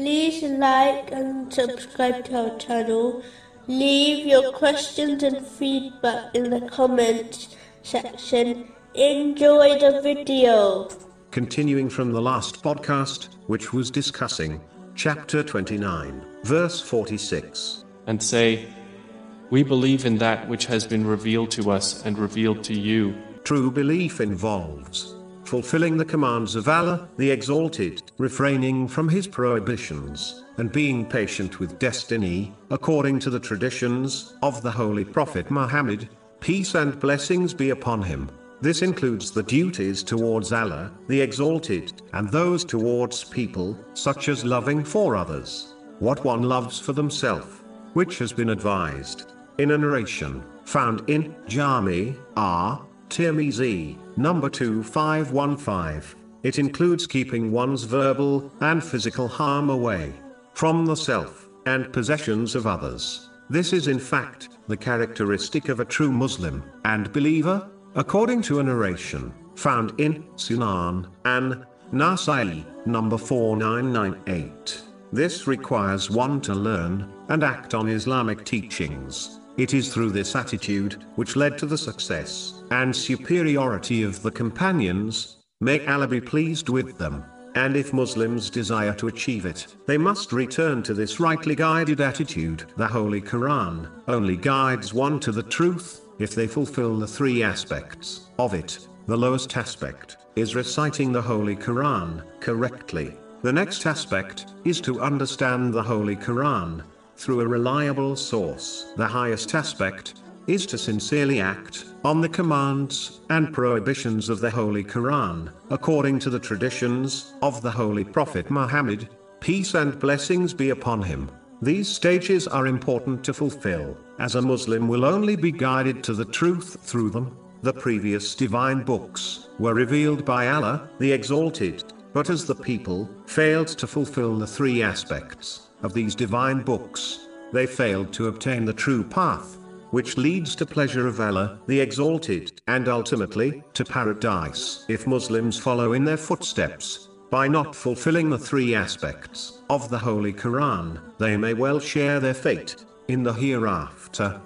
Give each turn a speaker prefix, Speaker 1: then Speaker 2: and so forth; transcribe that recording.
Speaker 1: like and subscribe to our channel. Leave your questions and feedback in the comments section. Enjoy the video.
Speaker 2: Continuing from the last podcast, which was discussing chapter 29, verse 46.
Speaker 3: and say, We believe in that which has been revealed to us and revealed to you.
Speaker 2: True belief involves fulfilling the commands of Allah, the Exalted, refraining from His prohibitions, and being patient with destiny, according to the traditions of the Holy Prophet Muhammad, peace and blessings be upon him. This includes the duties towards Allah, the Exalted, and those towards people, such as loving for others, what one loves for themselves, which has been advised in a narration found in Jami R. Tirmizi, number 2515. It includes keeping one's verbal and physical harm away from the self and possessions of others. This is in fact the characteristic of a true Muslim and believer, according to a narration found in Sunan an Nasai, number 4998. This requires one to learn and act on Islamic teachings. It is through this attitude which led to the success and superiority of the companions. May Allah be pleased with them. And if Muslims desire to achieve it, they must return to this rightly guided attitude. The Holy Quran only guides one to the truth if they fulfill the three aspects of it. The lowest aspect is reciting the Holy Quran correctly. The next aspect is to understand the Holy Quran through a reliable source. The highest aspect is to sincerely act on the commands and prohibitions of the Holy Quran, according to the traditions of the Holy Prophet Muhammad, peace and blessings be upon him. These stages are important to fulfill, as a Muslim will only be guided to the truth through them. The previous divine books were revealed by Allah, the Exalted, but as the people failed to fulfill the three aspects of these divine books, they failed to obtain the true path, which leads to pleasure of Allah, the Exalted, and ultimately, to paradise. If Muslims follow in their footsteps, by not fulfilling the three aspects of the Holy Quran, they may well share their fate in the hereafter.